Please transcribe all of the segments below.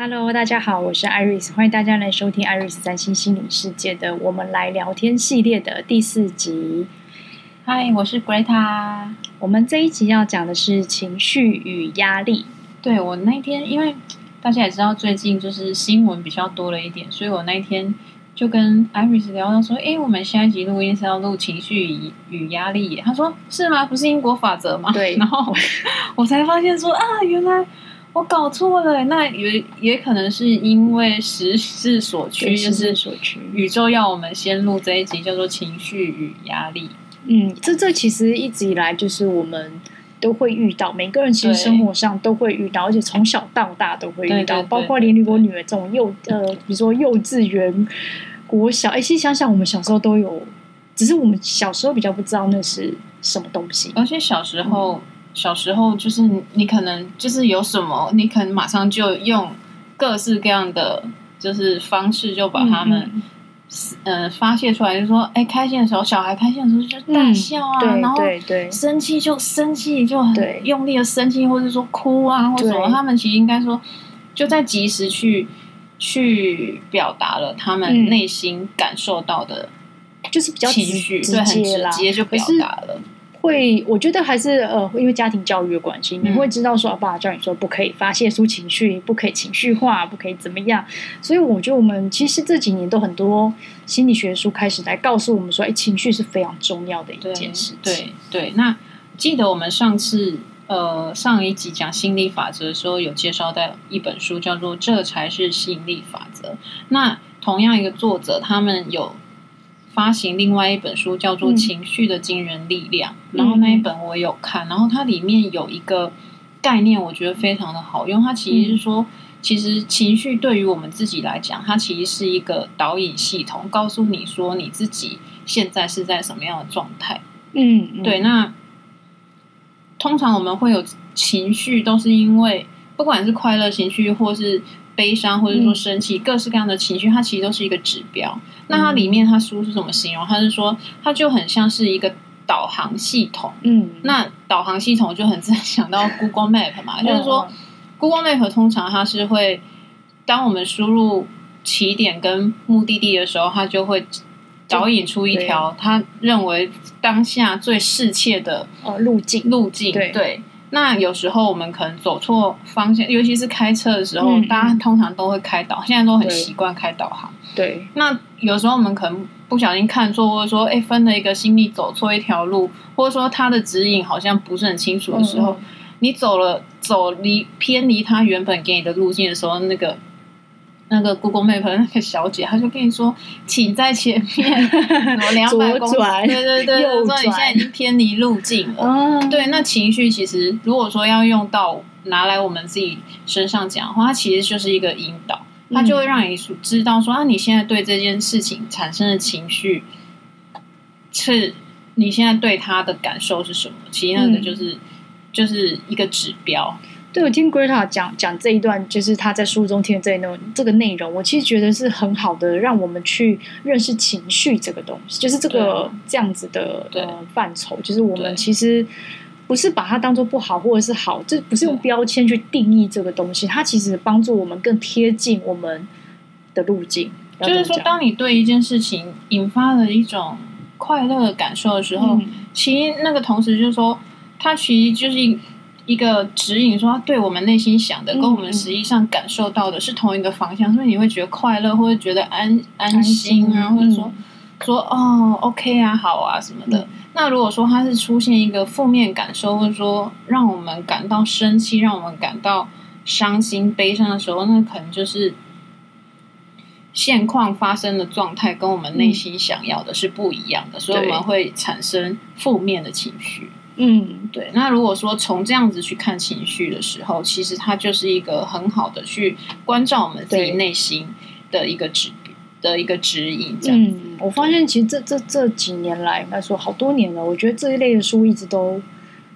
Hello，大家好，我是 Iris，欢迎大家来收听 Iris 占星心理世界的我们来聊天系列的第四集。Hi，我是 Greta。我们这一集要讲的是情绪与压力。对，我那天，因为大家也知道最近就是新闻比较多了一点，所以我那天就跟 Iris 聊到说，哎，我们下一集录音是要录情绪与与压力。他说是吗？不是因果法则吗？对。然后我才发现说啊，原来。我搞错了，那也也可能是因为时势所趋，就是宇宙要我们先录这一集，叫做情绪与压力。嗯，这这其实一直以来就是我们都会遇到，每个人其实生活上都会遇到，而且从小到大都会遇到，对对对对，包括连我女儿这种幼呃，比如说幼稚园、国小，哎，其实想想我们小时候都有，只是我们小时候比较不知道那是什么东西，而且小时候。嗯小时候就是你可能就是有什么，你可能马上就用各式各样的就是方式就把他们嗯、呃、发泄出来，就是说哎，开心的时候，小孩开心的时候就大笑啊，嗯、然后对对，生气就生气就很用力的生气，或者说哭啊或者什么，他们其实应该说就在及时去去表达了他们内心感受到的，就是比较情绪，对，很直接就表达了。会，我觉得还是呃，因为家庭教育的关系，你会知道说，爸爸教你说不可以发泄出情绪，不可以情绪化，不可以怎么样。所以我觉得我们其实这几年都很多心理学书开始来告诉我们说，哎，情绪是非常重要的一件事情。对对，那记得我们上次呃上一集讲心理法则的时候，有介绍到一本书叫做《这才是吸引力法则》。那同样一个作者，他们有。发行另外一本书叫做《情绪的惊人力量》，嗯，然后那一本我有看，然后它里面有一个概念，我觉得非常的好用。它其实是说，其实情绪对于我们自己来讲，它其实是一个导引系统，告诉你说你自己现在是在什么样的状态。嗯，嗯，对。那通常我们会有情绪，都是因为不管是快乐情绪，或是悲伤，或者说生气，嗯，各式各样的情绪，它其实都是一个指标。那它里面，它书是怎么形容？它是说，它就很像是一个导航系统。嗯，那导航系统就很自然想到 Google Map 嘛，就是说，Google Map 通常它是会，当我们输入起点跟目的地的时候，它就会导引出一条他认为当下最适切的呃路径路径。对。那有时候我们可能走错方向，尤其是开车的时候，嗯、大家通常都会开导，现在都很习惯开导航。对。那有时候我们可能不小心看错，或者说，哎，分了一个心力走错一条路，或者说它的指引好像不是很清楚的时候，嗯、你走了走离偏离它原本给你的路径的时候，那个。那个 Google Map 那个小姐，她就跟你说，请在前面两百公里，对对对，说你现在已经偏离路径了。嗯、对，那情绪其实如果说要用到拿来我们自己身上讲的话，它其实就是一个引导，它就会让你知道说、嗯、啊，你现在对这件事情产生的情绪是，你现在对他的感受是什么？其实那个就是、嗯、就是一个指标。对，我听 Greta 讲讲这一段，就是他在书中听的这一段这个内容，我其实觉得是很好的，让我们去认识情绪这个东西，就是这个这样子的呃范畴，就是我们其实不是把它当做不好或者是好，这不是用标签去定义这个东西，它其实帮助我们更贴近我们的路径。就是说，当你对一件事情引发了一种快乐的感受的时候，嗯、其实那个同时就是说，它其实就是。一个指引说，对我们内心想的跟我们实际上感受到的是同一个方向，所以你会觉得快乐，或者觉得安安心啊，或者说说哦，OK 啊，好啊什么的。那如果说它是出现一个负面感受，或者说让我们感到生气，让我们感到伤心、悲伤的时候，那可能就是现况发生的状态跟我们内心想要的是不一样的，所以我们会产生负面的情绪。嗯，对。那如果说从这样子去看情绪的时候，其实它就是一个很好的去关照我们自己内心的一个指的一个指引。这样子，嗯，我发现其实这这这几年来，应该说好多年了，我觉得这一类的书一直都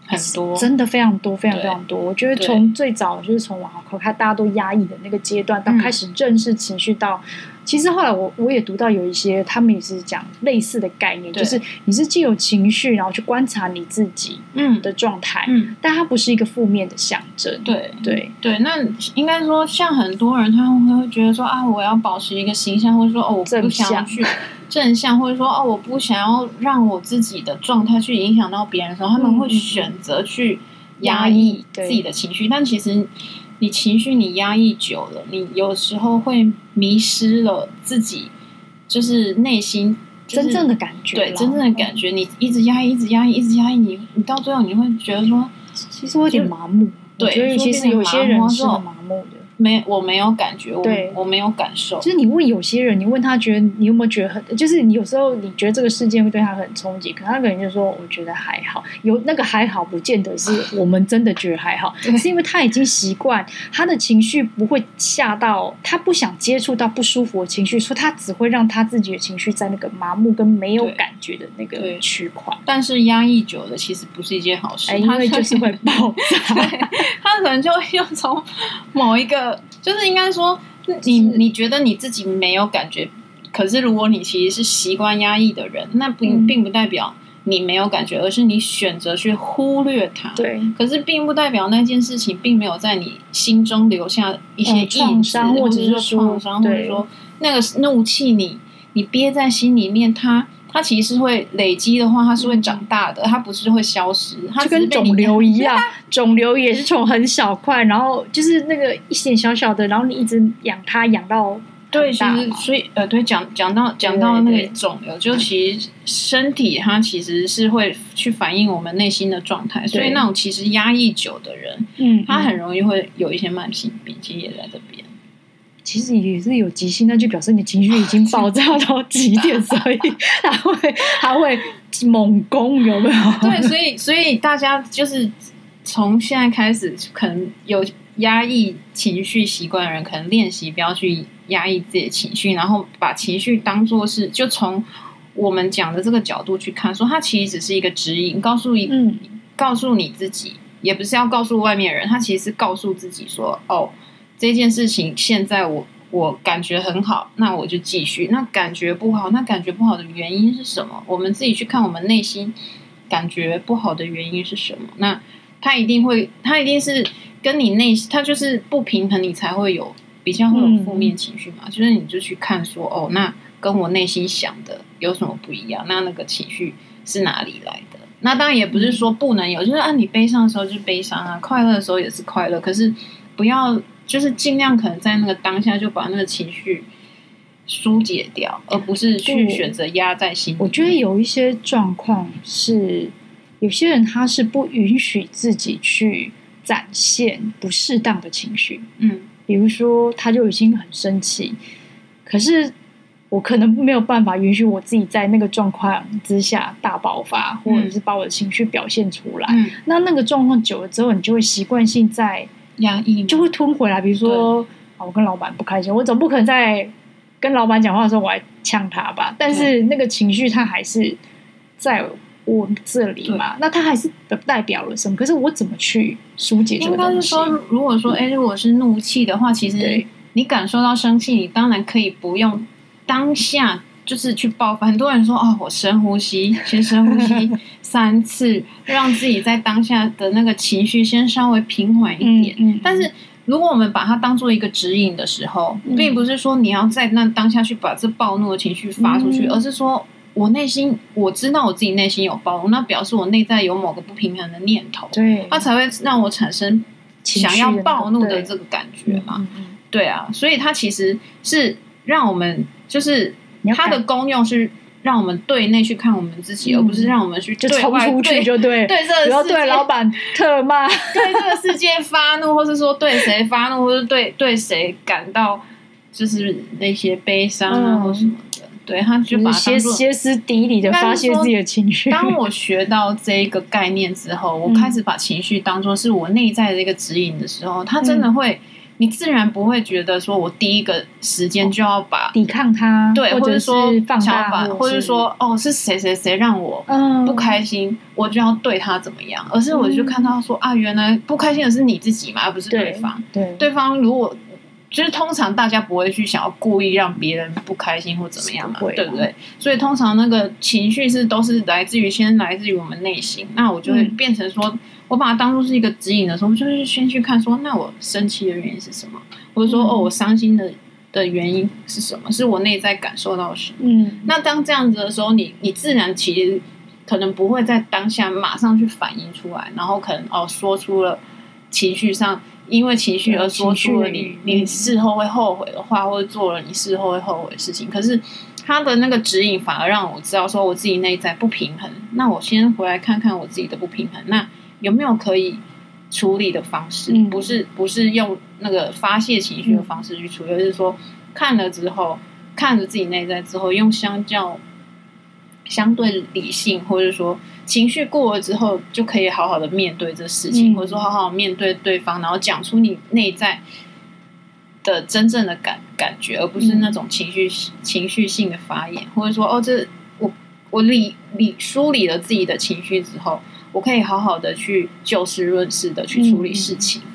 很多，真的非常多，非常非常多。我觉得从最早就是从往后看，大家都压抑的那个阶段，到开始正视情绪，到其实后来我我也读到有一些，他们也是讲类似的概念，就是你是既有情绪，然后去观察你自己嗯。的状态，嗯，但它不是一个负面的象征。对。对。对，那应该说，像很多人他们会觉得说啊，我要保持一个形象，或者说哦，我不想去正向，或者说哦，我不想要让我自己的状态去影响到别人的时候，他们会选择去压抑自己的情绪，但其实。你情绪你压抑久了，你有时候会迷失了自己，就是内心、就是、真正的感觉。对，真正的感觉，你一直压抑，一直压抑，一直压抑，你你到最后你会觉得说，其实我有点麻木。对，所以其实有些人是很麻木的。没，我没有感觉，我，我没有感受。就是你问有些人，你问他觉得你有没有觉得很，就是你有时候你觉得这个事件会对他很冲击，可他可能就说我觉得还好。有那个还好，不见得是我们真的觉得还好，是因为他已经习惯，他的情绪不会吓到他，不想接触到不舒服的情绪，所以他只会让他自己的情绪在那个麻木跟没有感觉的那个区块。但是压抑久了，其实不是一件好事，因为就是会爆炸，他可能就会又从某一个。就是应该说，你你觉得你自己没有感觉，可是如果你其实是习惯压抑的人，那并并不代表你没有感觉，而是你选择去忽略它。对，可是并不代表那件事情并没有在你心中留下一些创伤，或者是创伤，或者说那个怒气，你你憋在心里面，它。它其实是会累积的话，它是会长大的，它不是会消失。它就跟肿瘤一样，肿瘤也是从很小块，然后就是那个一点小小的，然后你一直养它，养到对，其实所以呃，对，讲讲到讲到那个肿瘤，就其实身体它其实是会去反映我们内心的状态，所以那种其实压抑久的人，嗯，他很容易会有一些慢性病，其实也在这边。其实也是有急性，那就表示你情绪已经爆炸到极点，所以他会他会猛攻，有没有？对，所以所以大家就是从现在开始，可能有压抑情绪习惯的人，可能练习不要去压抑自己的情绪，然后把情绪当做是，就从我们讲的这个角度去看，说它其实只是一个指引，告诉一，嗯，告诉你自己，也不是要告诉外面人，他其实是告诉自己说，哦。这件事情现在我我感觉很好，那我就继续。那感觉不好，那感觉不好的原因是什么？我们自己去看我们内心感觉不好的原因是什么？那他一定会，他一定是跟你内心，他就是不平衡，你才会有比较会有负面情绪嘛。嗯、就是你就去看说，哦，那跟我内心想的有什么不一样？那那个情绪是哪里来的？那当然也不是说不能有，就是啊，你悲伤的时候就是悲伤啊，快乐的时候也是快乐，可是不要。就是尽量可能在那个当下就把那个情绪疏解掉，而不是去选择压在心里。我觉得有一些状况是，有些人他是不允许自己去展现不适当的情绪。嗯，比如说他就已经很生气，可是我可能没有办法允许我自己在那个状况之下大爆发，或者是把我的情绪表现出来。嗯，那那个状况久了之后，你就会习惯性在。压抑就会吞回来，比如说啊，我跟老板不开心，我总不可能在跟老板讲话的时候我还呛他吧？但是那个情绪它还是在我这里嘛，那它还是代表了什么？可是我怎么去疏解这个东西？应该是说，如果说哎，如果是怒气的话，其实你感受到生气，你当然可以不用当下。就是去爆发，很多人说哦，我深呼吸，先深呼吸 三次，让自己在当下的那个情绪先稍微平缓一点。嗯嗯、但是，如果我们把它当做一个指引的时候，嗯、并不是说你要在那当下去把这暴怒的情绪发出去，嗯、而是说我内心我知道我自己内心有暴怒，那表示我内在有某个不平衡的念头，对，它才会让我产生想要暴怒的这个感觉嘛。对啊，所以它其实是让我们就是。它的功用是让我们对内去看我们自己，嗯、而不是让我们去就冲出去就对。对这个世界，要对老板特骂，对这个世界发怒，或是说对谁发怒，或是对对谁感到就是那些悲伤啊，或什么的。嗯、对，他就把它歇歇斯底里的发泄自己的情绪。当我学到这一个概念之后，我开始把情绪当做是我内在的一个指引的时候，他真的会。嗯你自然不会觉得说，我第一个时间就要把抵抗他，对，或者说放大，或者说哦，是谁谁谁让我不开心，我就要对他怎么样？而是我就看到说啊，原来不开心的是你自己嘛，而不是对方。对，对方如果就是通常大家不会去想要故意让别人不开心或怎么样嘛，对不对？所以通常那个情绪是都是来自于先来自于我们内心，那我就会变成说，嗯、我把它当做是一个指引的时候，就是先去看说，那我生气的原因是什么，或者说、嗯、哦，我伤心的的原因是什么，是我内在感受到什么。嗯，那当这样子的时候，你你自然其实可能不会在当下马上去反应出来，然后可能哦说出了情绪上。因为情绪而说出了你你事后会后悔的话，或者做了你事后会后悔的事情。可是他的那个指引反而让我知道说我自己内在不平衡。那我先回来看看我自己的不平衡，那有没有可以处理的方式？嗯、不是不是用那个发泄情绪的方式去处理，而、嗯、是说看了之后，看着自己内在之后，用相较相对理性，或者说。情绪过了之后，就可以好好的面对这事情，嗯、或者说好好面对对方，然后讲出你内在的真正的感感觉，而不是那种情绪、嗯、情绪性的发言，或者说哦，这我我理理梳理了自己的情绪之后，我可以好好的去就事论事的去处理事情。嗯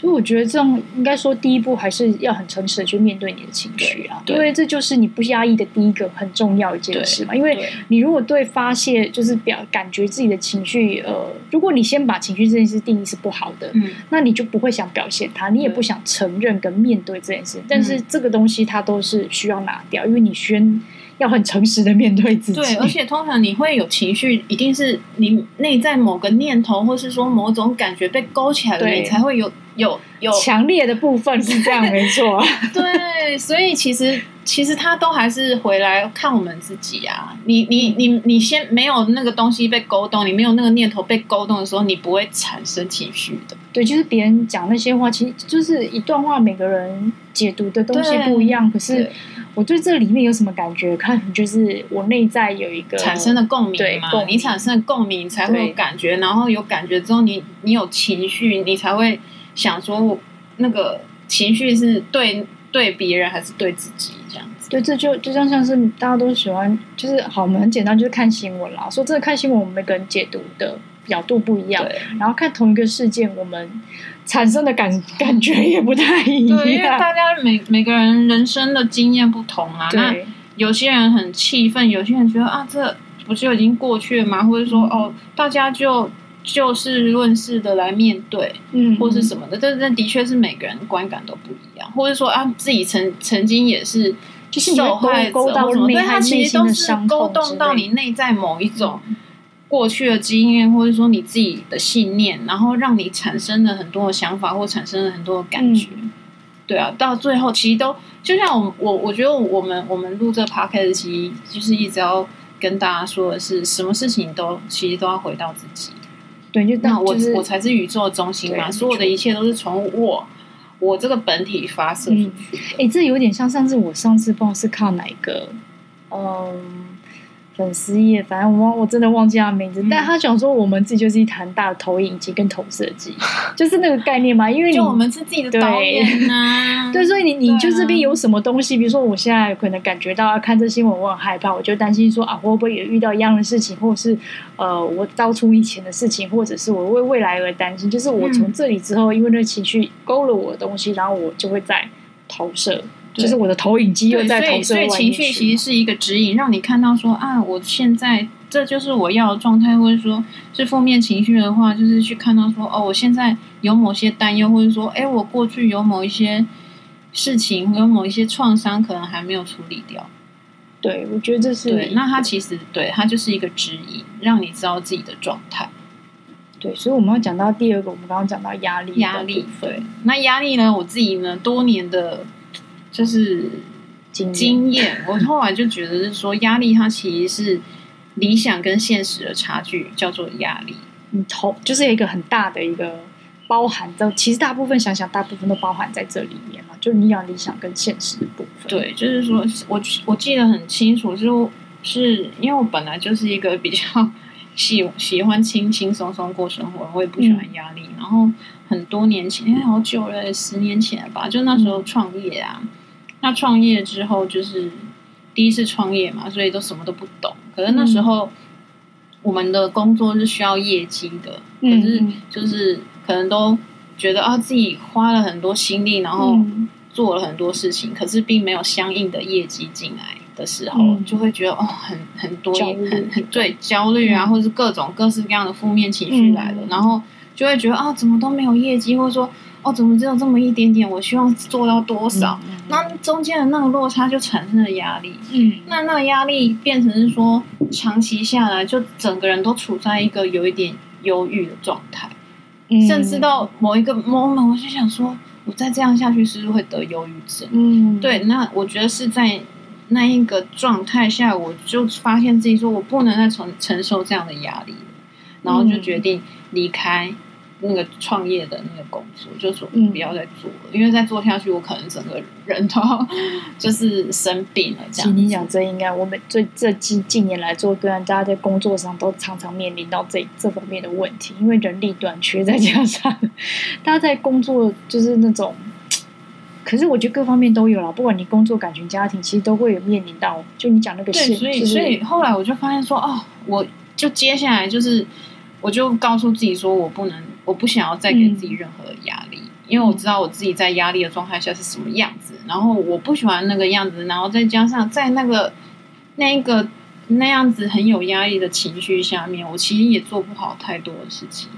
所以我觉得这样应该说，第一步还是要很诚实的去面对你的情绪啊，因为这就是你不压抑的第一个很重要一件事嘛。因为你如果对发泄就是表感觉自己的情绪，呃，如果你先把情绪这件事定义是不好的，嗯，那你就不会想表现它，你也不想承认跟面对这件事。但是这个东西它都是需要拿掉，因为你先。要很诚实的面对自己。对，而且通常你会有情绪，一定是你内在某个念头，或是说某种感觉被勾起来了，你才会有有有强烈的部分是这样，没错。对，所以其实其实他都还是回来看我们自己啊。你你你你先没有那个东西被勾动，你没有那个念头被勾动的时候，你不会产生情绪的。对，就是别人讲那些话，其实就是一段话，每个人解读的东西不一样，可是。我对这里面有什么感觉？看，就是我内在有一个产生的共鸣嘛。你产生的共鸣才会有感觉，然后有感觉之后你，你你有情绪，你才会想说，那个情绪是对对别人还是对自己这样子？对，这就就像像是大家都喜欢，就是好，我们很简单，就是看新闻啦。说这个，看新闻，我们每个人解读的角度不一样，然后看同一个事件，我们。产生的感 感觉也不太一样，对，因为大家每每个人人生的经验不同啊。那有些人很气愤，有些人觉得啊，这不就已经过去了吗？或者说哦，大家就就事论事的来面对，嗯，或是什么的。这这的确是每个人观感都不一样，或者说啊，自己曾曾经也是受害者，或什么，对，他其实都是勾动到你内在某一种。过去的经验，或者说你自己的信念，然后让你产生了很多的想法，或产生了很多的感觉。嗯、对啊，到最后其实都就像我我我觉得我们我们录这 podcast 其实就是一直要跟大家说的是，什么事情都其实都要回到自己。对，就那我、就是、我才是宇宙的中心嘛，所有的一切都是从我我这个本体发射出去。哎、嗯欸，这有点像上次我上次不知道是靠哪一个，嗯。粉丝页，反正我忘，我真的忘记他名字。嗯、但他讲说，我们自己就是一台大的投影机跟投射机，就是那个概念嘛。因为你就我们是自己的导演呐、啊，对，所以你你就这边有什么东西，比如说我现在可能感觉到看这新闻，我很害怕，我就担心说啊，会不会也遇到一样的事情，或者是呃，我道出以前的事情，或者是我为未来而担心。就是我从这里之后，嗯、因为那个情绪勾了我的东西，然后我就会再投射。就是我的投影机又在投射，所以情绪其实是一个指引，让你看到说啊，我现在这就是我要的状态，或者说是负面情绪的话，就是去看到说哦，我现在有某些担忧，或者说哎，我过去有某一些事情，有某一些创伤，可能还没有处理掉。对，我觉得这是对。那它其实对它就是一个指引，让你知道自己的状态。对，所以我们要讲到第二个，我们刚刚讲到压力，压力。对，那压力呢？我自己呢，多年的。就是经验，我后来就觉得是说，压力它其实是理想跟现实的差距，叫做压力。你头就是一个很大的一个包含的，其实大部分想想，大部分都包含在这里面嘛。就是你要理想跟现实的部分。对，就是说我我记得很清楚，就是是因为我本来就是一个比较喜喜欢轻轻松松过生活，我也不喜欢压力。嗯、然后很多年前，哎好久了，十年前吧，就那时候创业啊。嗯那创业之后就是第一次创业嘛，所以都什么都不懂。可是那时候我们的工作是需要业绩的，嗯、可是就是可能都觉得啊自己花了很多心力，然后做了很多事情，可是并没有相应的业绩进来的时候，嗯、就会觉得哦，很很多很很对焦虑啊，嗯、或者是各种各式各样的负面情绪来了，嗯、然后就会觉得啊，怎么都没有业绩，或者说哦，怎么只有这么一点点？我希望做到多少？嗯、那中间的那个落差就产生了压力。嗯，那那个压力变成是说，长期下来就整个人都处在一个有一点忧郁的状态。甚至到某一个 moment，我就想说，我再这样下去，是不是会得忧郁症？嗯，对。那我觉得是在那一个状态下，我就发现自己说我不能再承承受这样的压力，然后就决定离开。那个创业的那个工作，就说不要再做了，嗯、因为再做下去，我可能整个人都 就是生病了。这样，你讲这应该我们最这近近年来做个案，大家在工作上都常常面临到这这方面的问题，因为人力短缺，再加上大家在工作就是那种，可是我觉得各方面都有了，不管你工作、感情、家庭，其实都会有面临到。就你讲那个对，所以、就是、所以后来我就发现说，哦，我就接下来就是，我就告诉自己说，我不能。我不想要再给自己任何的压力，嗯、因为我知道我自己在压力的状态下是什么样子，然后我不喜欢那个样子，然后再加上在那个那个那样子很有压力的情绪下面，我其实也做不好太多的事情。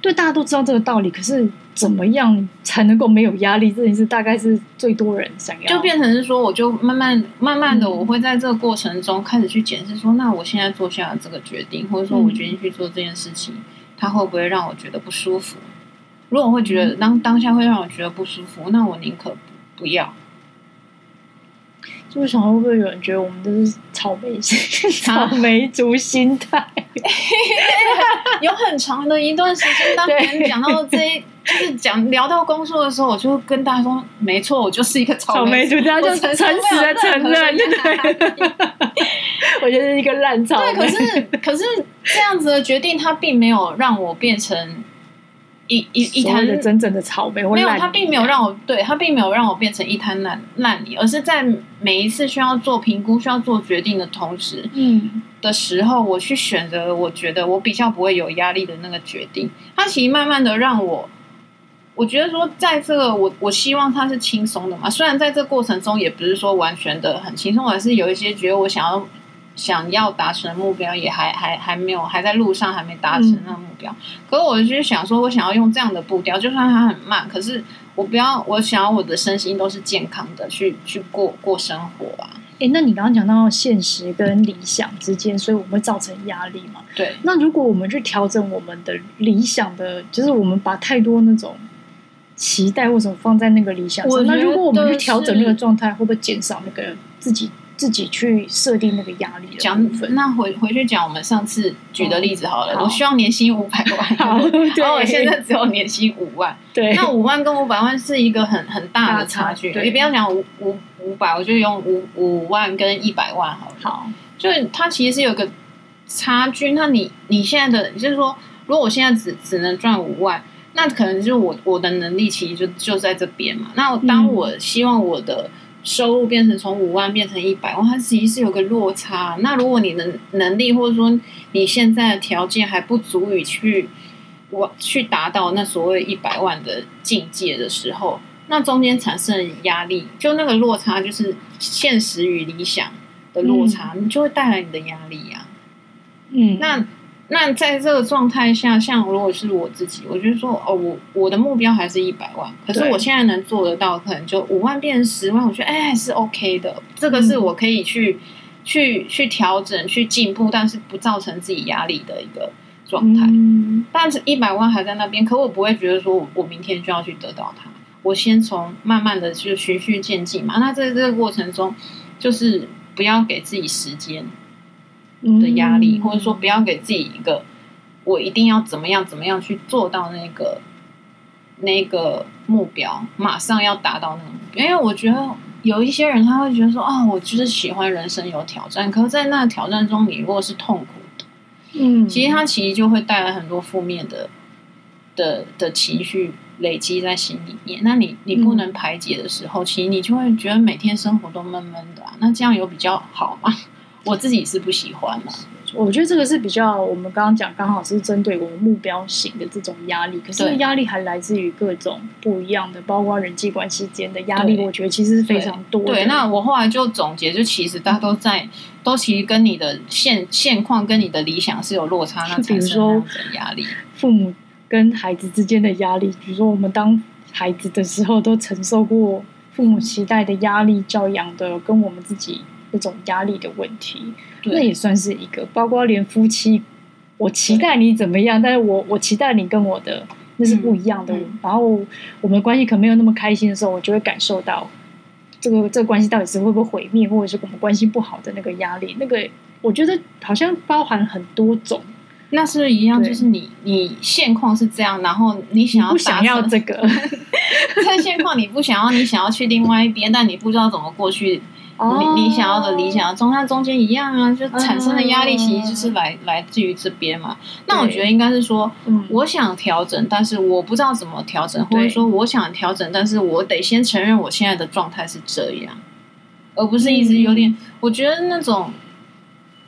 对，大家都知道这个道理，可是怎么样才能够没有压力？这件事大概是最多人想要，就变成是说，我就慢慢慢慢的，我会在这个过程中开始去检视说，嗯、那我现在做下的这个决定，或者说我决定去做这件事情。嗯他会不会让我觉得不舒服？如果我会觉得当当下会让我觉得不舒服，那我宁可不不要。就是想会不会有人觉得我们都是草莓 草莓族心态？有很长的一段时间，当别人讲到这一，就是讲聊到工作的时候，我就跟大家说，没错，我就是一个草莓族，大家就诚实的承认，对。我觉得是一个烂草莓。对，可是可是这样子的决定，它并没有让我变成一一一滩真正的草莓。没有，它并没有让我对它并没有让我变成一滩烂烂泥，而是在每一次需要做评估、需要做决定的同时，嗯，的时候，我去选择我觉得我比较不会有压力的那个决定。它其实慢慢的让我，我觉得说，在这个我我希望它是轻松的嘛。虽然在这过程中，也不是说完全的很轻松，还是有一些觉得我想要。想要达成的目标也还还还没有，还在路上，还没达成那个目标。嗯、可是我就是想说，我想要用这样的步调，就算它很慢，可是我不要，我想要我的身心都是健康的，去去过过生活啊。诶，那你刚刚讲到现实跟理想之间，所以我们会造成压力嘛？对。那如果我们去调整我们的理想的，就是我们把太多那种期待或什么放在那个理想上，那如果我们去调整那个状态，会不会减少那个自己？自己去设定那个压力的讲，那回回去讲我们上次举的例子好了。哦、好，我希望年薪五百万，好，然后我现在只有年薪五万，对，那五万跟五百万是一个很很大的差距。你不要讲五五五百，我就用五五万跟一百万好了。好，就它其实是有个差距。那你你现在的，就是说，如果我现在只只能赚五万，那可能就是我我的能力其实就就在这边嘛。那当我希望我的。嗯收入变成从五万变成一百万，它其实是有个落差。那如果你能能力或者说你现在的条件还不足以去我去达到那所谓一百万的境界的时候，那中间产生的压力，就那个落差，就是现实与理想的落差，嗯、你就会带来你的压力呀、啊。嗯，那。那在这个状态下，像如果是我自己，我觉得说，哦，我我的目标还是一百万，可是我现在能做得到，可能就五万变成十万，我觉得哎，还是 OK 的。这个是我可以去、嗯、去去调整、去进步，但是不造成自己压力的一个状态。嗯、但是一百万还在那边，可我不会觉得说我我明天就要去得到它。我先从慢慢的就循序渐进嘛。那在这个过程中，就是不要给自己时间。的压力，或者说不要给自己一个我一定要怎么样怎么样去做到那个那个目标，马上要达到那个目标。因为我觉得有一些人他会觉得说啊，我就是喜欢人生有挑战，可是，在那个挑战中，你如果是痛苦的，嗯，其实他其实就会带来很多负面的的的情绪累积在心里面。那你你不能排解的时候，其实你就会觉得每天生活都闷闷的啊。那这样有比较好吗？我自己是不喜欢的，我觉得这个是比较我们刚刚讲，刚好是针对我们目标型的这种压力。可是压力还来自于各种不一样的，包括人际关系间的压力。我觉得其实是非常多的。对，那我后来就总结，就其实大家都在，嗯、都其实跟你的现现况跟你的理想是有落差，那产生那种压力。父母跟孩子之间的压力，比如说我们当孩子的时候，都承受过父母期待的压力、教养的，跟我们自己。这种压力的问题，那也算是一个。包括连夫妻，我期待你怎么样，但是我我期待你跟我的那是不一样的。嗯、然后我们关系可能没有那么开心的时候，我就会感受到这个这个关系到底是会不会毁灭，或者是我们关系不好的那个压力。那个我觉得好像包含很多种。那是一样，就是你你现况是这样，然后你想要不想要这个？在现况你不想要，你想要去另外一边，但你不知道怎么过去。你你想要的理想中，它中间一样啊，就产生的压力其实就是来、嗯、来自于这边嘛。那我觉得应该是说，我想调整，但是我不知道怎么调整，或者说我想调整，但是我得先承认我现在的状态是这样，而不是一直有点。嗯、我觉得那种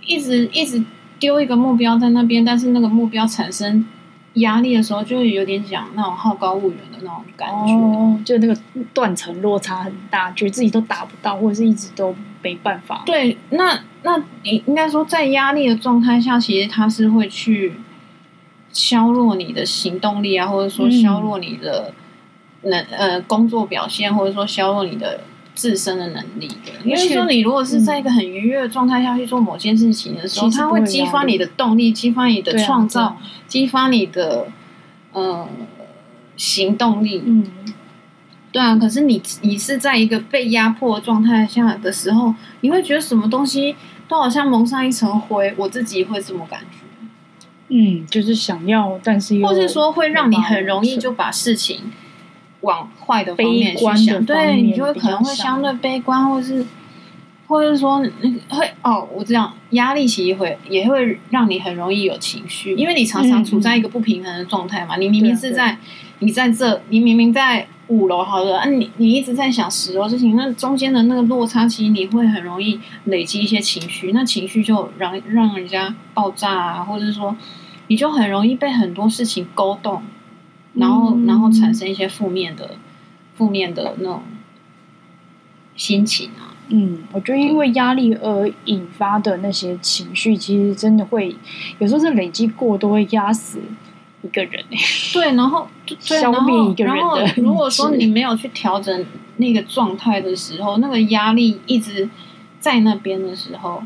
一直一直丢一个目标在那边，但是那个目标产生。压力的时候，就会有点想那种好高骛远的那种感觉，哦、就那个断层落差很大，觉得自己都达不到，或者是一直都没办法。对，那那你应该说，在压力的状态下，其实它是会去削弱你的行动力啊，或者说削弱你的能、嗯、呃工作表现，或者说削弱你的。自身的能力的，因为说你如果是在一个很愉悦的状态下去做某件事情的时候，它会激发你的动力，激发你的创造，激发你的呃行动力。嗯，对啊。可是你你是在一个被压迫的状态下的时候，你会觉得什么东西都好像蒙上一层灰。我自己会这么感觉。嗯，就是想要，但是又或是说会让你很容易就把事情。往坏的方面去想，对，你就会可能会相对悲观，或是，或者是说，会哦，我这样压力其实会也会让你很容易有情绪，因为你常常处在一个不平衡的状态嘛。嗯、你明明是在，你在这，你明明在五楼，好的，啊，你你一直在想十楼事情，那中间的那个落差，其实你会很容易累积一些情绪，那情绪就让让人家爆炸啊，或者是说，你就很容易被很多事情勾动。然后，嗯、然后产生一些负面的、负面的那种心情啊。嗯，我觉得因为压力而引发的那些情绪，其实真的会有时候是累积过，多会压死一个人。对，然后 消灭一个人的。然后，如果说你没有去调整那个状态的时候，那个压力一直在那边的时候，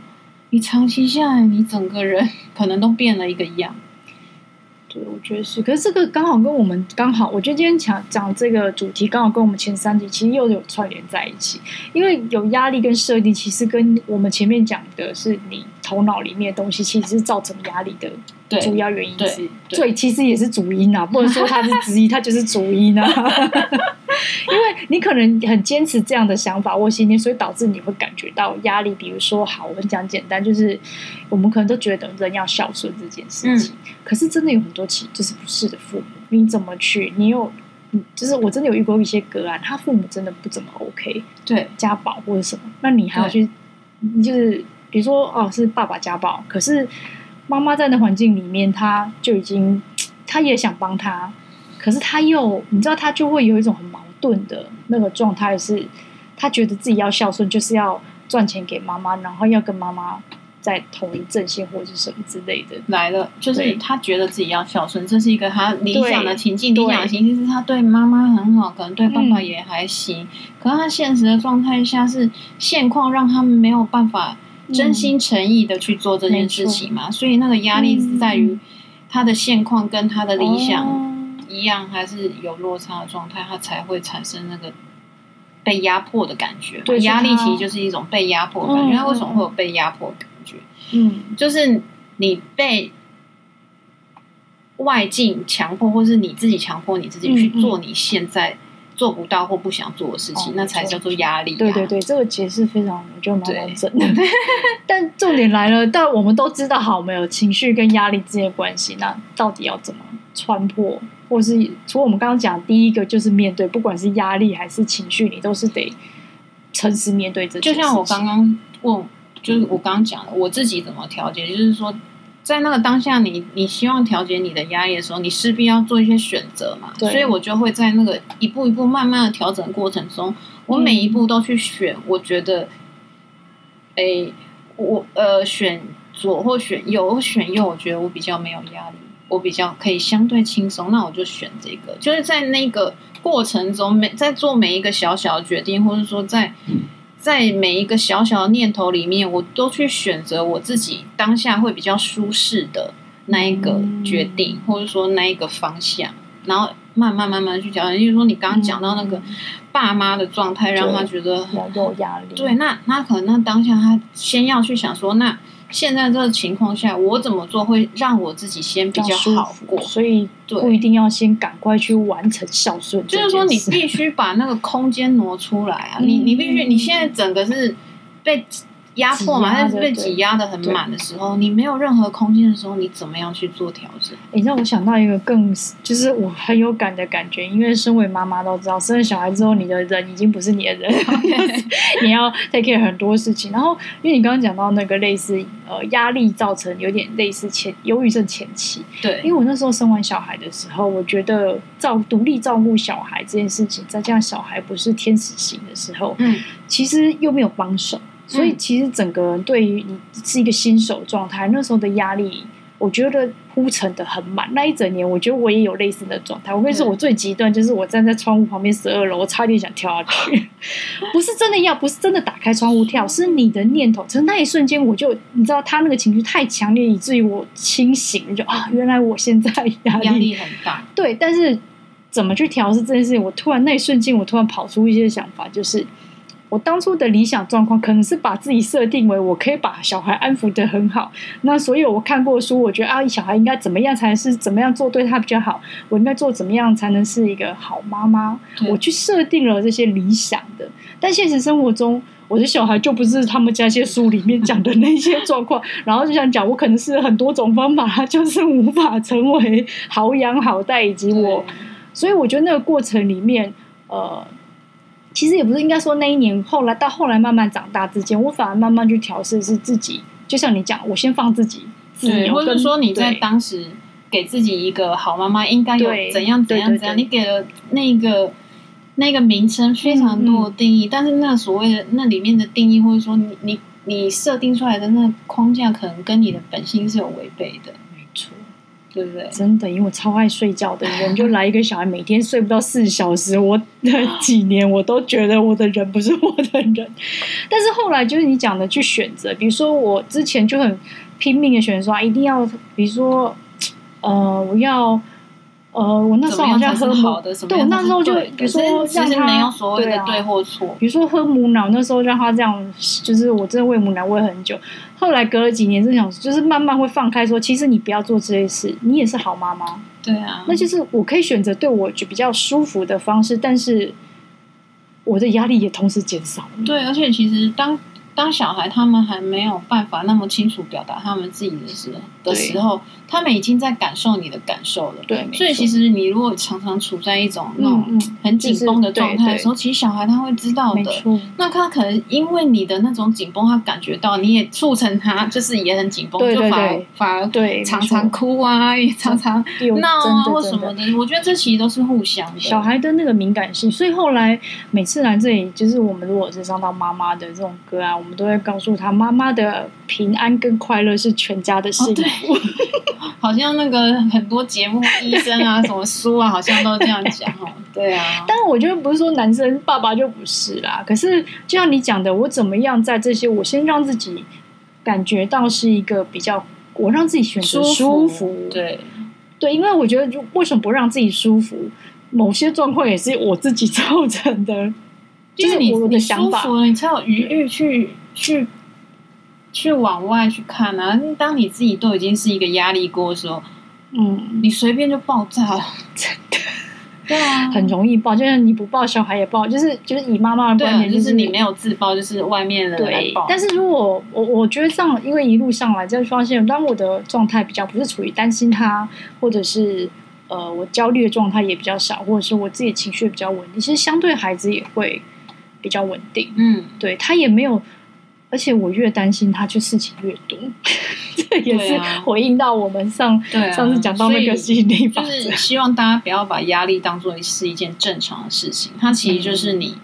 你长期下来，你整个人 可能都变了一个样。对，我觉得是，可是这个刚好跟我们刚好，我觉得今天讲讲这个主题刚好跟我们前三集其实又有串联在一起，因为有压力跟设定，其实跟我们前面讲的是你头脑里面的东西，其实是造成压力的主要原因是，所以其实也是主因啊，不能说它是之一，它就是主因啊。因为你可能很坚持这样的想法或信念，所以导致你会感觉到压力。比如说，好，我们讲简单，就是我们可能都觉得人要孝顺这件事情，嗯、可是真的有很多其就是不是的父母，你怎么去？你有，就是我真的有遇过一些个案，他父母真的不怎么 OK，对，家暴或者什么，那你还要去，对就是比如说哦，是爸爸家暴，可是妈妈在那环境里面，他就已经，他也想帮他，可是他又，你知道，他就会有一种很矛盾的那个状态是，他觉得自己要孝顺，就是要赚钱给妈妈，然后要跟妈妈在同一阵线或者是什么之类的。来了，就是他觉得自己要孝顺，这是一个他理想的情境。理想的情境是他对妈妈很好，可能对爸爸也还行。嗯、可是他现实的状态下是现况，让他们没有办法真心诚意的去做这件事情嘛？嗯、所以那个压力是在于他的现况跟他的理想。嗯一样还是有落差的状态，它才会产生那个被压迫的感觉。对，压力其实就是一种被压迫的感觉。为什么会有被压迫的感觉？嗯，就是你被外境强迫，或是你自己强迫你自己去做你现在做不到或不想做的事情，嗯嗯、那才叫做压力、啊。对对对，这个解释非常，我觉得蛮完整的。但重点来了，但我们都知道，好，没有情绪跟压力之间的关系，那到底要怎么穿破？或是除了我们刚刚讲第一个，就是面对，不管是压力还是情绪，你都是得诚实面对这。就像我刚刚问，就是我刚刚讲的，我自己怎么调节，就是说在那个当下你，你你希望调节你的压力的时候，你势必要做一些选择嘛。所以我就会在那个一步一步慢慢的调整过程中，我每一步都去选。我觉得，我呃选左或选右，我选右，我觉得我比较没有压力，我比较可以相对轻松，那我就选这个。就是在那个过程中，每在做每一个小小的决定，或者说在。嗯在每一个小小的念头里面，我都去选择我自己当下会比较舒适的那一个决定，嗯、或者说那一个方向，然后慢慢慢慢去调整。例如说，你刚刚讲到那个爸妈的状态，让他觉得很有压力。对，那那可能那当下他先要去想说那。现在这个情况下，我怎么做会让我自己先比较好过？所以不一定要先赶快去完成孝顺。就是说，你必须把那个空间挪出来啊！你你必须，你现在整个是被。压迫嘛，它是被挤压的很满的时候，你没有任何空间的时候，你怎么样去做调整？你让我想到一个更就是我很有感的感觉，因为身为妈妈都知道，生了小孩之后，你的人已经不是你的人，Okay. 你要 take care 很多事情。然后，因为你刚刚讲到那个类似呃压力造成有点类似前忧郁症前期，对，因为我那时候生完小孩的时候，我觉得照独立照顾小孩这件事情，再加上小孩不是天使型的时候，嗯，其实又没有帮手。所以其实整个人对于你是一个新手状态，那时候的压力，我觉得铺陈的很满。那一整年，我觉得我也有类似的状态。我跟你说，我最极端就是我站在窗户旁边十二楼，我差点想跳下去。不是真的要，不是真的打开窗户跳，是你的念头。从那一瞬间，我就你知道，他那个情绪太强烈，以至于我清醒，就啊，原来我现在压力，压力很大。对，但是怎么去调试这件事情？我突然那一瞬间，我突然跑出一些想法，就是。我当初的理想状况可能是把自己设定为我可以把小孩安抚的很好。那所以我看过书，我觉得啊，小孩应该怎么样才是怎么样做对他比较好？我应该做怎么样才能是一个好妈妈？我去设定了这些理想的，但现实生活中，我的小孩就不是他们家些书里面讲的那些 状况。然后就想讲，我可能是很多种方法，他就是无法成为好养好带，以及我。所以我觉得那个过程里面，呃。其实也不是应该说那一年，后来到后来慢慢长大之间，我反而慢慢去调试是自己。就像你讲，我先放自己自由，或者说你在当时给自己一个好妈妈应该有怎样怎样怎样，你给了那个那个名称非常多的定义，嗯嗯，但是那所谓的那里面的定义，或者说你你你设定出来的那个框架，可能跟你的本心是有违背的。对不对？真的，因为我超爱睡觉的人，就来一个小孩，每天睡不到四小时，我那几年我都觉得我的人不是我的人。但是后来就是你讲的去选择，比如说我之前就很拼命的选择，一定要，比如说，呃，我要。呃，我那时候好像喝母，对，我那时候就比如说让他没有所谓的对或错，比如说喝母奶，那时候让他这样，就是我真的喂母奶喂很久。后来隔了几年，就想就是慢慢会放开，说其实你不要做这些事，你也是好妈妈。对啊，那就是我可以选择对我就比较舒服的方式，但是我的压力也同时减少。对，而且其实当。当小孩他们还没有办法那么清楚表达他们自己的时的时候，他们已经在感受你的感受了。对，所以其实你如果常常处在一种那种很紧绷的状态的时候，其实小孩他会知道的。那他可能因为你的那种紧绷，他感觉到你也促成他就是也很紧绷，就反而反而对常常哭啊，也常常 闹啊或什么的。我觉得这其实都是互相的。小孩的那个敏感性，所以后来每次来这里，就是我们如果是上到妈妈的这种歌啊。我们都会告诉他，妈妈的平安跟快乐是全家的幸福。哦、好像那个很多节目、医生啊、什么书啊，好像都这样讲哦。对啊，但是我觉得不是说男生爸爸就不是啦。可是就像你讲的，我怎么样在这些，我先让自己感觉到是一个比较，我让自己选择舒服。对对，因为我觉得，为什么不让自己舒服？某些状况也是我自己造成的。就是你你舒服了，你才有余欲去去去往外去看啊！当你自己都已经是一个压力锅的时候，嗯，你随便就爆炸了，真的，对啊，很容易爆。就像你不爆小孩也爆，就是就是以妈妈的观点，就是、就是你没有自爆，就是外面的人来爆。但是如果我我觉得这样，因为一路上来就发现，当我的状态比较不是处于担心他，或者是呃我焦虑的状态也比较少，或者是我自己情绪比较稳定，其实相对孩子也会。比较稳定，嗯，对他也没有，而且我越担心他，就事情越多。这也是回应到我们上、啊、上次讲到那个吸引力法则，就是希望大家不要把压力当做是一件正常的事情。它其实就是你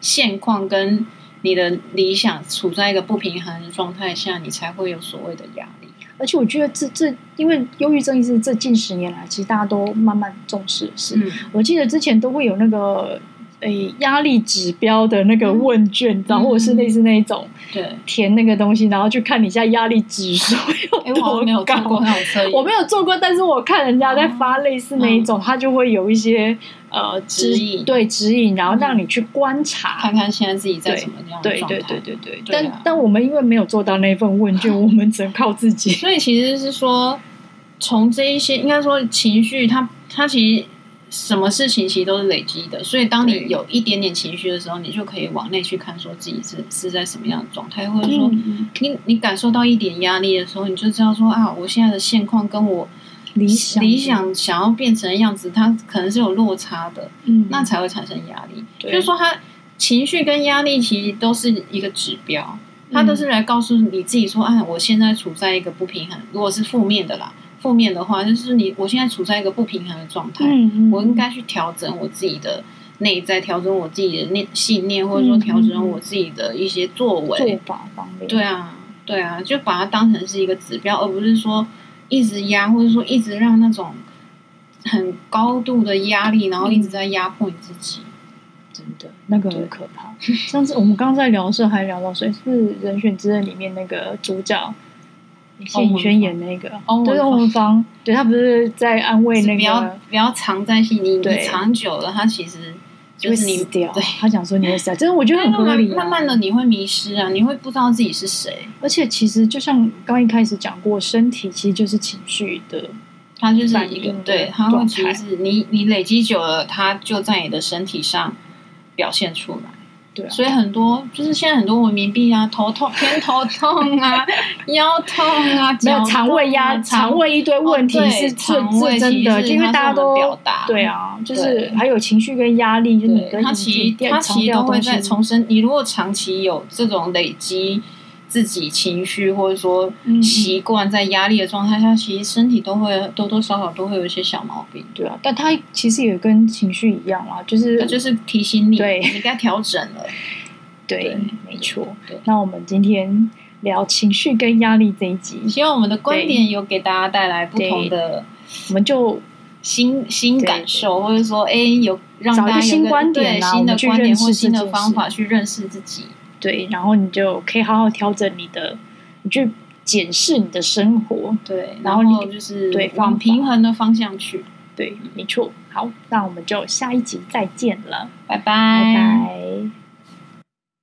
现况跟你的理想处在一个不平衡的状态下，你才会有所谓的压力。而且我觉得这这，因为忧郁症是这近十年来，其实大家都慢慢重视的事。嗯、我记得之前都会有那个。诶，压力指标的那个问卷，然后或者是类似那一种，对，填那个东西，然后去看你现在压力指数有多高。我没有做过我没有做过，但是我看人家在发类似那一种，他就会有一些呃指引，对指引，然后让你去观察，看看现在自己在什么样的状态。对对对对对。但但我们因为没有做到那份问卷，我们只能靠自己。所以其实是说，从这一些应该说情绪，它它其实。什么事情其实都是累积的，所以当你有一点点情绪的时候，你就可以往内去看，说自己是是在什么样的状态，或者说你你感受到一点压力的时候，你就知道说啊，我现在的现况跟我理想理想。想要变成的样子，它可能是有落差的，嗯，那才会产生压力。就是说，它情绪跟压力其实都是一个指标，它都是来告诉你自己说，啊，我现在处在一个不平衡，如果是负面的啦。负面的话，就是你我现在处在一个不平衡的状态，嗯嗯、我应该去调整我自己的内在，调整我自己的念信念，或者说调整我自己的一些作为做法方面。对啊，对啊，就把它当成是一个指标，而不是说一直压，或者说一直让那种很高度的压力，然后一直在压迫你自己。嗯、真的，那个很可怕。上次我们刚刚在聊的时候，还聊到谁是《人选之刃》里面那个主角。谢盈萱演那个，对，欧文芳，对，他不是在安慰那个，不要不要藏在心里，你藏久了，他其实就是你掉。对，他讲说你会死，真的我觉得很 合理。慢慢的你会迷失啊，你会不知道自己是谁。而且其实就像刚一开始讲过，身体其实就是情绪的，它就是一个，对，它会其实是你你累积久了，它就在你的身体上表现出来。对啊，所以很多就是现在很多文明病啊，头痛、偏头痛啊，腰痛啊，没有肠胃压、肠胃一堆问题是肠胃真的，因为大家都表达对啊，就是还有情绪跟压力，就是它其实它其实都会在重生。你如果长期有这种累积。自己情绪或者说习惯在压力的状态下，嗯、其实身体都会多多少少都会有一些小毛病。对啊，但它其实也跟情绪一样啦，就是就是提醒你，对，你该调整了。对，对没错。对那我们今天聊情绪跟压力这一集，希望我们的观点有给大家带来不同的，我们就新新感受，或者说，哎，有让大家有新观点、新的观点或新的方法去认识自己。对，然后你就可以好好调整你的，你去检视你的生活。对，然后你就是对往平衡的方向去。对，没错。好，那我们就下一集再见了，拜拜，拜拜。